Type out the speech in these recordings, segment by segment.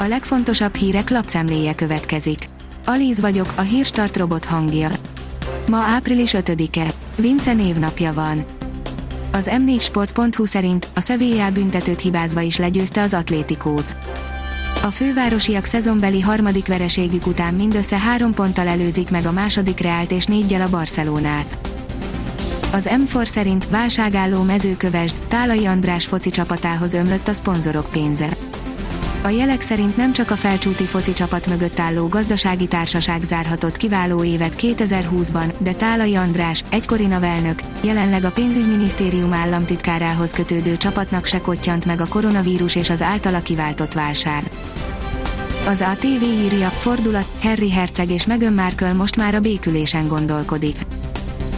A legfontosabb hírek lapszemléje következik. Alíz vagyok, a hírstart robot hangja. Ma április 5-e. Vince névnapja van. Az m4sport.hu szerint a Sevilla büntetőt hibázva is legyőzte az atlétikót. A fővárosiak szezonbeli harmadik vereségük után mindössze három ponttal előzik meg a második Reált és négyel a Barcelonát. Az M4 szerint válságálló mezőkövesd, Tálai András foci csapatához ömlött a szponzorok pénze. A jelek szerint nem csak a felcsúti foci csapat mögött álló gazdasági társaság zárhatott kiváló évet 2020-ban, de Tálai András, egykori navelnök, jelenleg a pénzügyminisztérium államtitkárához kötődő csapatnak se kottyant meg a koronavírus és az általa kiváltott válság. Az ATV írja, fordulat, Harry Herceg és Meghan Markle most már a békülésen gondolkodik.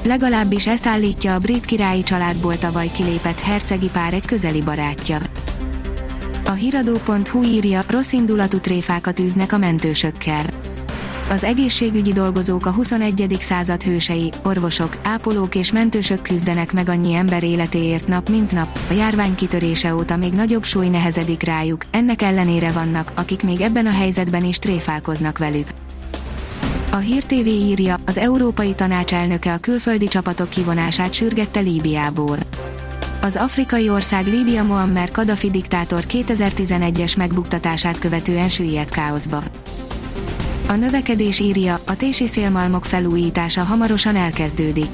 Legalábbis ezt állítja a brit királyi családból tavaly kilépett hercegi pár egy közeli barátja. A hiradó.hu írja, rossz indulatú tréfákat űznek a mentősökkel. Az egészségügyi dolgozók a 21. század hősei, orvosok, ápolók és mentősök küzdenek meg annyi ember életéért nap mint nap, a járvány kitörése óta még nagyobb súly nehezedik rájuk, ennek ellenére vannak, akik még ebben a helyzetben is tréfálkoznak velük. A Hír TV írja, az Európai Tanács elnöke a külföldi csapatok kivonását sürgette Líbiából. Az afrikai ország Líbia Muammer Kadhafi diktátor 2011-es megbuktatását követően süllyedt káoszba. A növekedés írja, a tési szélmalmok felújítása hamarosan elkezdődik.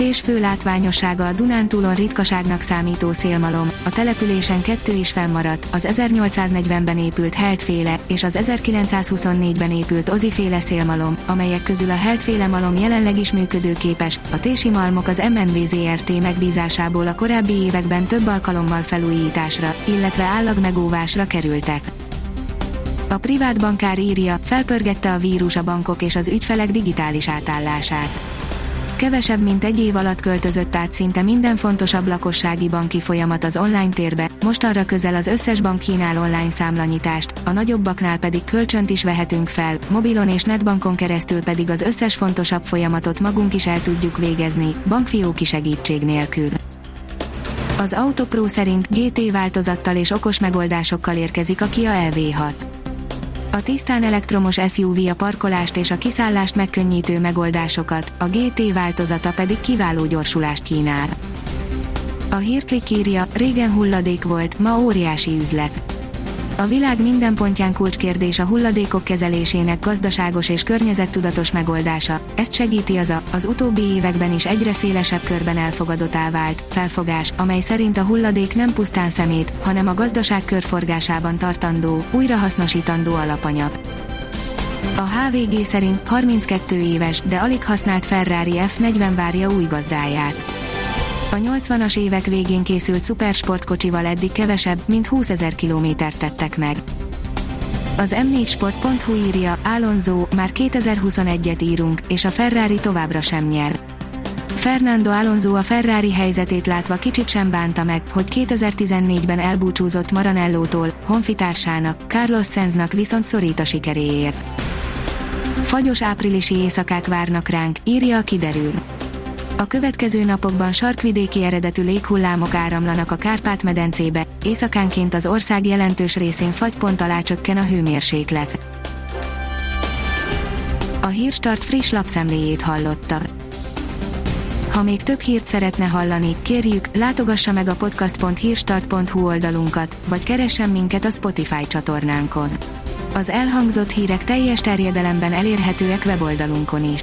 Tés fő látványossága a Dunántúlon ritkaságnak számító szélmalom, a településen kettő is fennmaradt, az 1840-ben épült Heltféle és az 1924-ben épült Oziféle szélmalom, amelyek közül a Heltféle malom jelenleg is működőképes, a tési malmok az MNV ZRT megbízásából a korábbi években több alkalommal felújításra, illetve állagmegóvásra kerültek. A privát bankár írja, felpörgette a vírus a bankok és az ügyfelek digitális átállását. Kevesebb mint egy év alatt költözött át szinte minden fontosabb lakossági banki folyamat az online térbe, most arra közel az összes bank kínál online számlanyítást, a nagyobbaknál pedig kölcsönt is vehetünk fel, mobilon és netbankon keresztül pedig az összes fontosabb folyamatot magunk is el tudjuk végezni, bankfióki segítség nélkül. Az Autopro szerint GT változattal és okos megoldásokkal érkezik a Kia EV6. A tisztán elektromos SUV a parkolást és a kiszállást megkönnyítő megoldásokat, a GT változata pedig kiváló gyorsulást kínál. A hírklik írja, régen hulladék volt, ma óriási üzlet. A világ minden pontján kulcskérdés a hulladékok kezelésének gazdaságos és környezettudatos megoldása, ezt segíti az a, az utóbbi években is egyre szélesebb körben elfogadott vált felfogás, amely szerint a hulladék nem pusztán szemét, hanem a gazdaság körforgásában tartandó, újrahasznosítandó alapanyag. A HVG szerint 32 éves, de alig használt Ferrari F40 várja új gazdáját. A 80-as évek végén készült szupersportkocsival eddig kevesebb, mint 20 ezer kilométert tettek meg. Az m4sport.hu írja, Alonso, már 2021-et írunk, és a Ferrari továbbra sem nyer. Fernando Alonso a Ferrari helyzetét látva kicsit sem bánta meg, hogy 2014-ben elbúcsúzott Maranellótól, honfitársának, Carlos Sainznak viszont szorít a sikeréért. Fagyos áprilisi éjszakák várnak ránk, írja a kiderül. A következő napokban sarkvidéki eredetű léghullámok áramlanak a Kárpát-medencébe, éjszakánként az ország jelentős részén fagypont alá csökken a hőmérséklet. A Hírstart friss lapszemléjét hallotta. Ha még több hírt szeretne hallani, kérjük, látogassa meg a podcast.hírstart.hu oldalunkat, vagy keressen minket a Spotify csatornánkon. Az elhangzott hírek teljes terjedelemben elérhetőek weboldalunkon is.